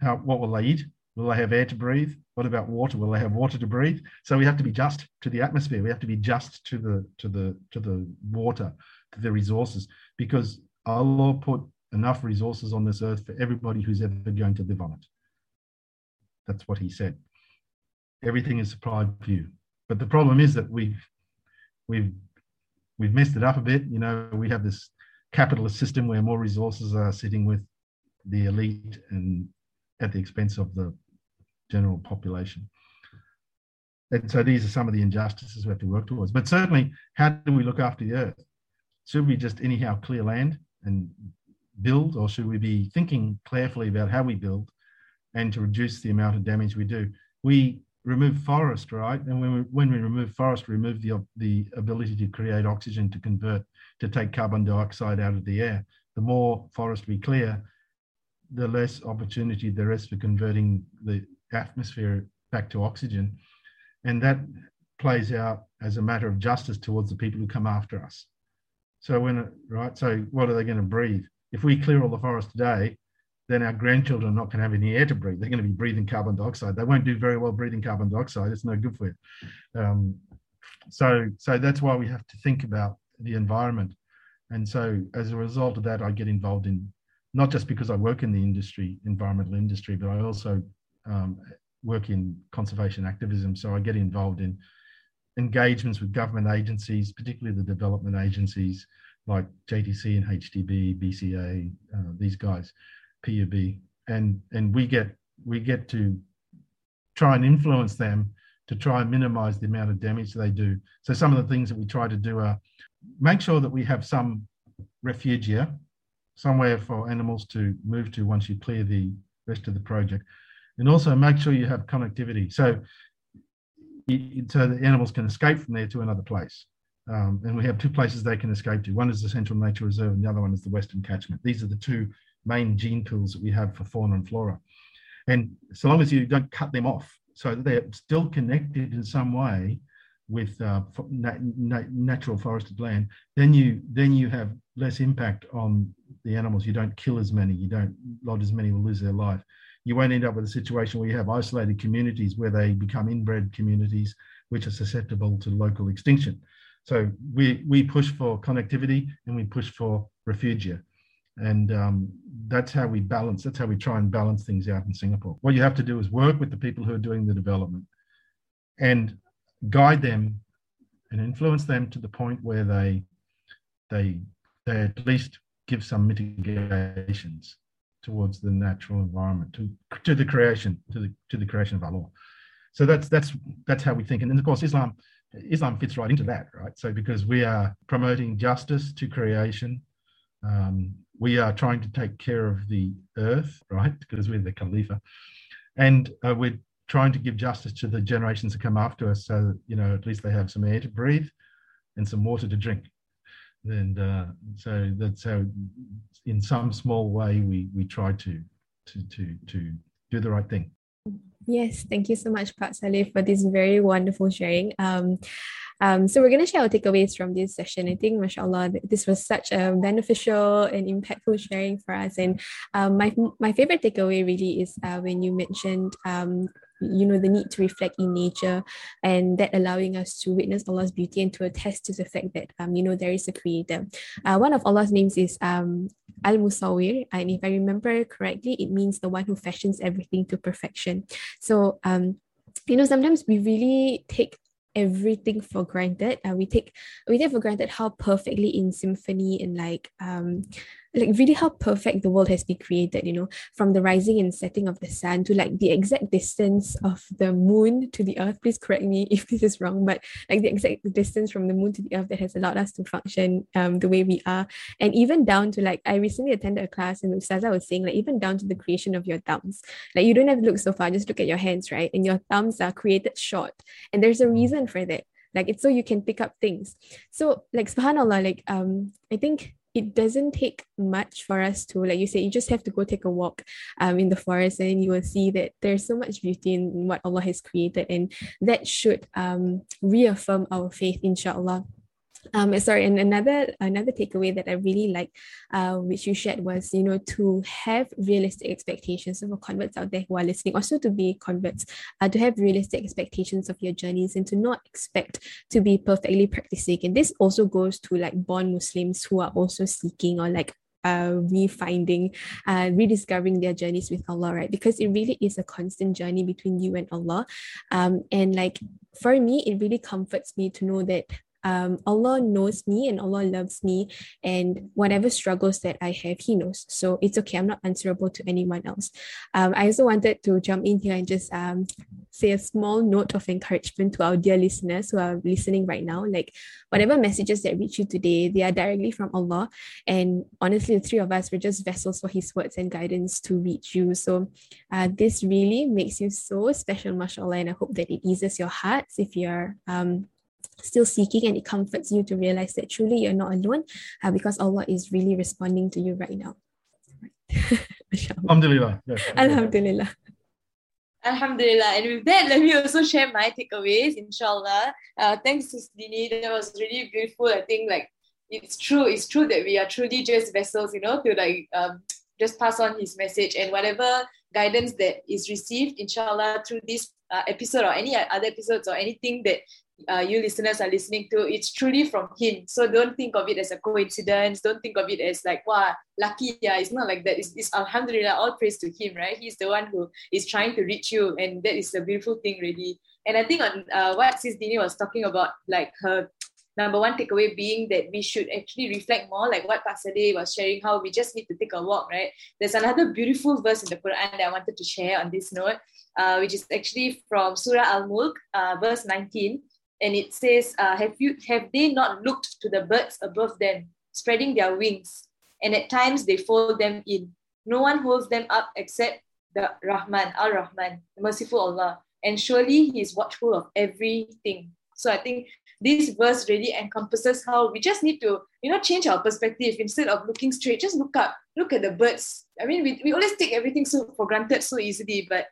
How, what will they eat? Will they have air to breathe? What about water? Will they have water to breathe? So we have to be just to the atmosphere. We have to be just to the to the to the water, to the resources, because Allah put enough resources on this earth for everybody who's ever going to live on it. That's what He said. Everything is supplied for you. But the problem is that we've we've we've messed it up a bit. You know, we have this capitalist system where more resources are sitting with the elite and at the expense of the general population. And so these are some of the injustices we have to work towards. But certainly, how do we look after the earth? Should we just anyhow clear land and build, or should we be thinking carefully about how we build and to reduce the amount of damage we do? We remove forest, right? And when we, when we remove forest, we remove the, the ability to create oxygen to convert, to take carbon dioxide out of the air. The more forest we clear, the less opportunity there is for converting the atmosphere back to oxygen. And that plays out as a matter of justice towards the people who come after us. So when, right, so what are they going to breathe? If we clear all the forest today, then our grandchildren are not going to have any air to breathe. They're going to be breathing carbon dioxide. They won't do very well breathing carbon dioxide. It's no good for you. Um, so, so that's why we have to think about the environment. And so, as a result of that, I get involved in not just because I work in the industry, environmental industry, but I also um, work in conservation activism. So I get involved in engagements with government agencies, particularly the development agencies like JTC and HDB, BCA, uh, these guys, PUB, and and we get we get to try and influence them to try and minimize the amount of damage they do. So some of the things that we try to do are make sure that we have some refugia, somewhere for animals to move to once you clear the rest of the project, and also make sure you have connectivity. So so the animals can escape from there to another place. Um, and we have two places they can escape to. One is the Central Nature Reserve, and the other one is the Western Catchment. These are the two main gene pools that we have for fauna and flora. And so long as you don't cut them off, so they're still connected in some way with uh, na- na- natural forested land, then you then you have less impact on the animals. You don't kill as many. You don't not as many will lose their life. You won't end up with a situation where you have isolated communities where they become inbred communities, which are susceptible to local extinction. So we we push for connectivity and we push for refugia and um, that's how we balance that's how we try and balance things out in singapore. What you have to do is work with the people who are doing the development and guide them and influence them to the point where they they they at least give some mitigations towards the natural environment to, to the creation to the to the creation of Allah. So that's that's that's how we think. And, and of course islam islam fits right into that right? So because we are promoting justice to creation um, we are trying to take care of the earth, right? Because we're the Khalifa. And uh, we're trying to give justice to the generations that come after us so you know, at least they have some air to breathe and some water to drink. And uh, so that's how, in some small way, we, we try to, to, to, to do the right thing. Yes, thank you so much, Pak Saleh, for this very wonderful sharing. Um, um, so we're going to share our takeaways from this session. I think, mashallah, this was such a beneficial and impactful sharing for us. And um, my my favorite takeaway really is uh, when you mentioned um, you know the need to reflect in nature and that allowing us to witness allah's beauty and to attest to the fact that um, you know there is a creator. Uh, one of allah's names is um, al musawir and if i remember correctly it means the one who fashions everything to perfection. So um, you know sometimes we really take everything for granted. And we take we take for granted how perfectly in symphony and like um like really how perfect the world has been created you know from the rising and setting of the sun to like the exact distance of the moon to the earth. Please correct me if this is wrong but like the exact distance from the moon to the earth that has allowed us to function um, the way we are. And even down to like i recently attended a class and Ustaza was saying like even down to the creation of your thumbs. Like you don't have to look so far just look at your hands right? And your thumbs are created short. And there's a reason for that. Like it's so you can pick up things. So like subhanallah like um i think it doesn't take much for us to like you say you just have to go take a walk um in the forest and you will see that there's so much beauty in what allah has created and that should um reaffirm our faith inshallah um sorry and another another takeaway that i really like uh which you shared was you know to have realistic expectations of converts out there who are listening also to be converts uh, to have realistic expectations of your journeys and to not expect to be perfectly practicing and this also goes to like born muslims who are also seeking or like uh, refinding, uh, rediscovering their journeys with Allah, right? Because it really is a constant journey between you and Allah. Um, and like for me, it really comforts me to know that um, Allah knows me and Allah loves me, and whatever struggles that I have, He knows. So it's okay. I'm not answerable to anyone else. Um, I also wanted to jump in here and just um, say a small note of encouragement to our dear listeners who are listening right now. Like, whatever messages that reach you today, they are directly from Allah. And honestly, the three of us, we're just vessels for His words and guidance to reach you. So, uh, this really makes you so special, mashallah. And I hope that it eases your hearts if you're um, still seeking and it comforts you to realize that truly you're not alone uh, because Allah is really responding to you right now. Alhamdulillah. Alhamdulillah. Alhamdulillah. And with that, let me also share my takeaways, inshallah. Uh, thanks, Sis Dini. That was really beautiful. I think like it's true, it's true that we are truly just vessels, you know, to like um, just pass on his message and whatever guidance that is received, inshallah, through this uh, episode or any other episodes or anything that uh, you listeners are listening to, it's truly from him. So don't think of it as a coincidence. Don't think of it as like, wow, lucky. Yeah, it's not like that. It's, it's alhamdulillah, all praise to him, right? He's the one who is trying to reach you. And that is a beautiful thing, really. And I think on uh, what Sis Dini was talking about, like her number one takeaway being that we should actually reflect more, like what Pak Saleh was sharing, how we just need to take a walk, right? There's another beautiful verse in the Quran that I wanted to share on this note, uh, which is actually from Surah Al Mulk, uh, verse 19 and it says, uh, "Have you have they not looked to the birds above them, spreading their wings, and at times they fold them in? No one holds them up except the Rahman, Al Rahman, the merciful Allah, and surely He is watchful of everything." So I think this verse really encompasses how we just need to, you know, change our perspective instead of looking straight. Just look up, look at the birds. I mean, we, we always take everything so for granted so easily, but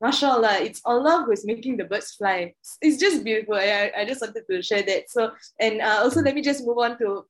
mashallah, it's Allah who is making the birds fly. It's just beautiful. I, I just wanted to share that. So, and uh, also let me just move on to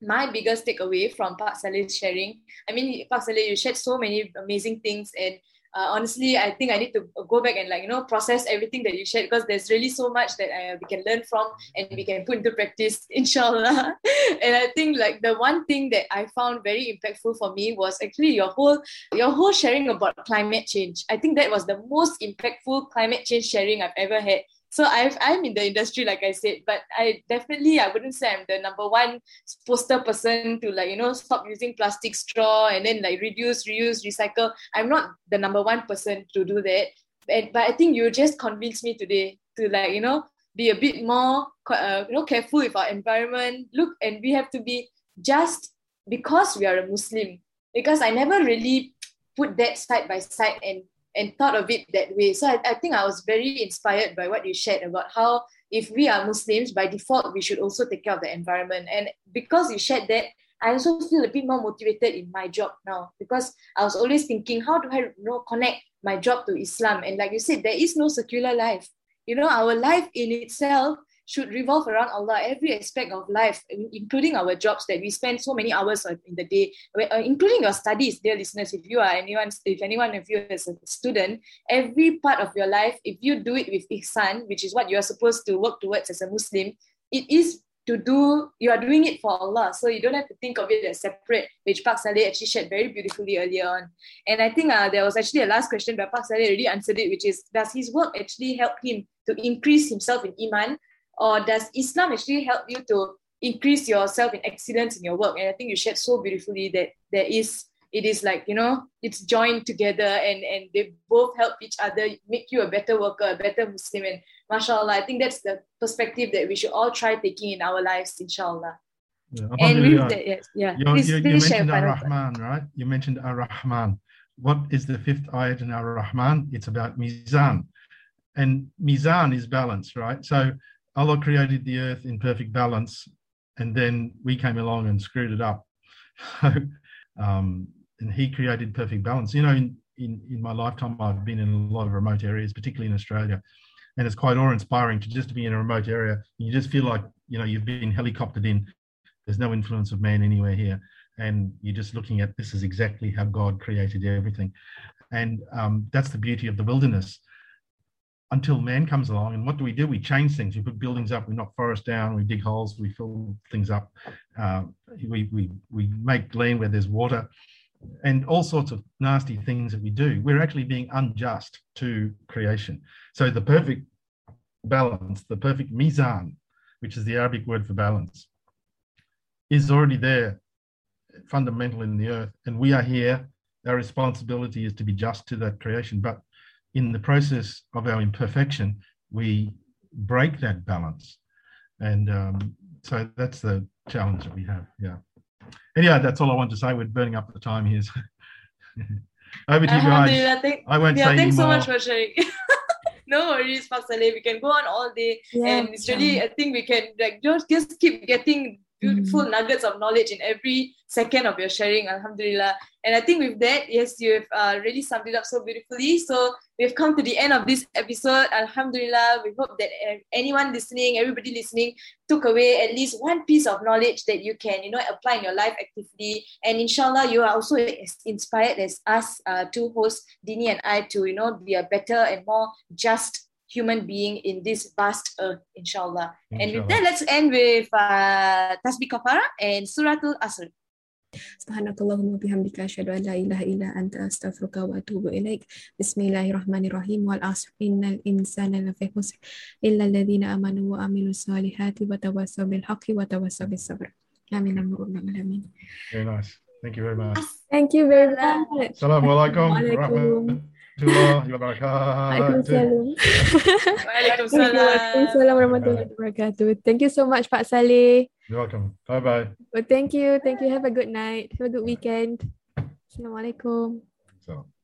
my biggest takeaway from Pak Saleh's sharing. I mean, Pak Saleh, you shared so many amazing things and uh, honestly, I think I need to go back and like you know process everything that you shared because there's really so much that I, we can learn from and we can put into practice, inshallah. and I think like the one thing that I found very impactful for me was actually your whole your whole sharing about climate change. I think that was the most impactful climate change sharing I've ever had so I've, I'm in the industry, like I said, but I definitely, I wouldn't say I'm the number one poster person to like, you know, stop using plastic straw and then like reduce, reuse, recycle. I'm not the number one person to do that. But, but I think you just convinced me today to like, you know, be a bit more, uh, you know, careful with our environment. Look, and we have to be just because we are a Muslim. Because I never really put that side by side and and thought of it that way. So I, I think I was very inspired by what you shared about how if we are Muslims, by default, we should also take care of the environment. And because you shared that, I also feel a bit more motivated in my job now because I was always thinking, how do I you know, connect my job to Islam? And like you said, there is no secular life. You know, our life in itself should revolve around Allah. Every aspect of life, including our jobs that we spend so many hours in the day, uh, including your studies, dear listeners. If you are anyone, if anyone of you is a student, every part of your life, if you do it with ihsan, which is what you are supposed to work towards as a Muslim, it is to do you are doing it for Allah. So you don't have to think of it as separate, which Pak Saleh actually shared very beautifully earlier on. And I think uh, there was actually a last question, but Pak Saleh already answered it, which is does his work actually help him to increase himself in Iman or does Islam actually help you to increase yourself in excellence in your work. And I think you shared so beautifully that there is it is like you know it's joined together and and they both help each other make you a better worker a better muslim and mashallah i think that's the perspective that we should all try taking in our lives inshallah Yeah, and with that, yes, yeah You, please, you, you please mentioned. Ar-Rahman, right? You mentioned Ar-Rahman. What is the fifth ayat in Ar-Rahman? It's about Mizan. And Mizan is balance, right? So Allah created the earth in perfect balance, and then we came along and screwed it up. um, and He created perfect balance. You know, in, in, in my lifetime, I've been in a lot of remote areas, particularly in Australia. And it's quite awe-inspiring to just be in a remote area. You just feel like, you know, you've been helicoptered in there's no influence of man anywhere here. And you're just looking at this is exactly how God created everything. And um, that's the beauty of the wilderness. Until man comes along, and what do we do? We change things. We put buildings up, we knock forests down, we dig holes, we fill things up, uh, we, we, we make land where there's water, and all sorts of nasty things that we do. We're actually being unjust to creation. So the perfect balance, the perfect mizan, which is the Arabic word for balance, is already there, fundamental in the earth. And we are here. Our responsibility is to be just to that creation. But in the process of our imperfection, we break that balance. And um, so that's the challenge that we have. Yeah. Anyway, that's all I want to say. We're burning up the time here. so- Over to you guys. Alhamdulillah, thank, I won't yeah, say thanks so much for sharing. no worries, Pak Saleh. We can go on all day, Yeah, and it's really, I think we can like just just keep getting beautiful nuggets of knowledge in every second of your sharing. Alhamdulillah. And I think with that, yes, you have uh, really summed it up so beautifully. So we've come to the end of this episode. Alhamdulillah. We hope that uh, anyone listening, everybody listening, took away at least one piece of knowledge that you can, you know, apply in your life actively. And inshallah, you are also as inspired as us uh, two hosts, Dini and I, to, you know, be a better and more just human being in this vast earth, inshallah. And with that, let's end with uh, Tasbih Kafara and Suratul Asr. Subhanakallahumma bihamdika asyhadu an la ilaha illa anta astaghfiruka wa atubu ilaik. Bismillahirrahmanirrahim. Wal asr innal insana lafi khusr illa alladhina amanu wa amilus solihati wa tawassaw bil haqqi wa tawassaw bis sabr. Amin ya rabbal alamin. Very nice. Thank you very much. Thank you very much. Assalamualaikum Waalaikum. Warahmatullahi wabarakatuh. Waalaikumsalam. Waalaikumsalam. Waalaikumsalam warahmatullahi wabarakatuh. Thank you so much, Pak Saleh. You're welcome. Bye bye. Well, thank you. Thank you. Have a good night. Have a good weekend. Assalamualaikum. So.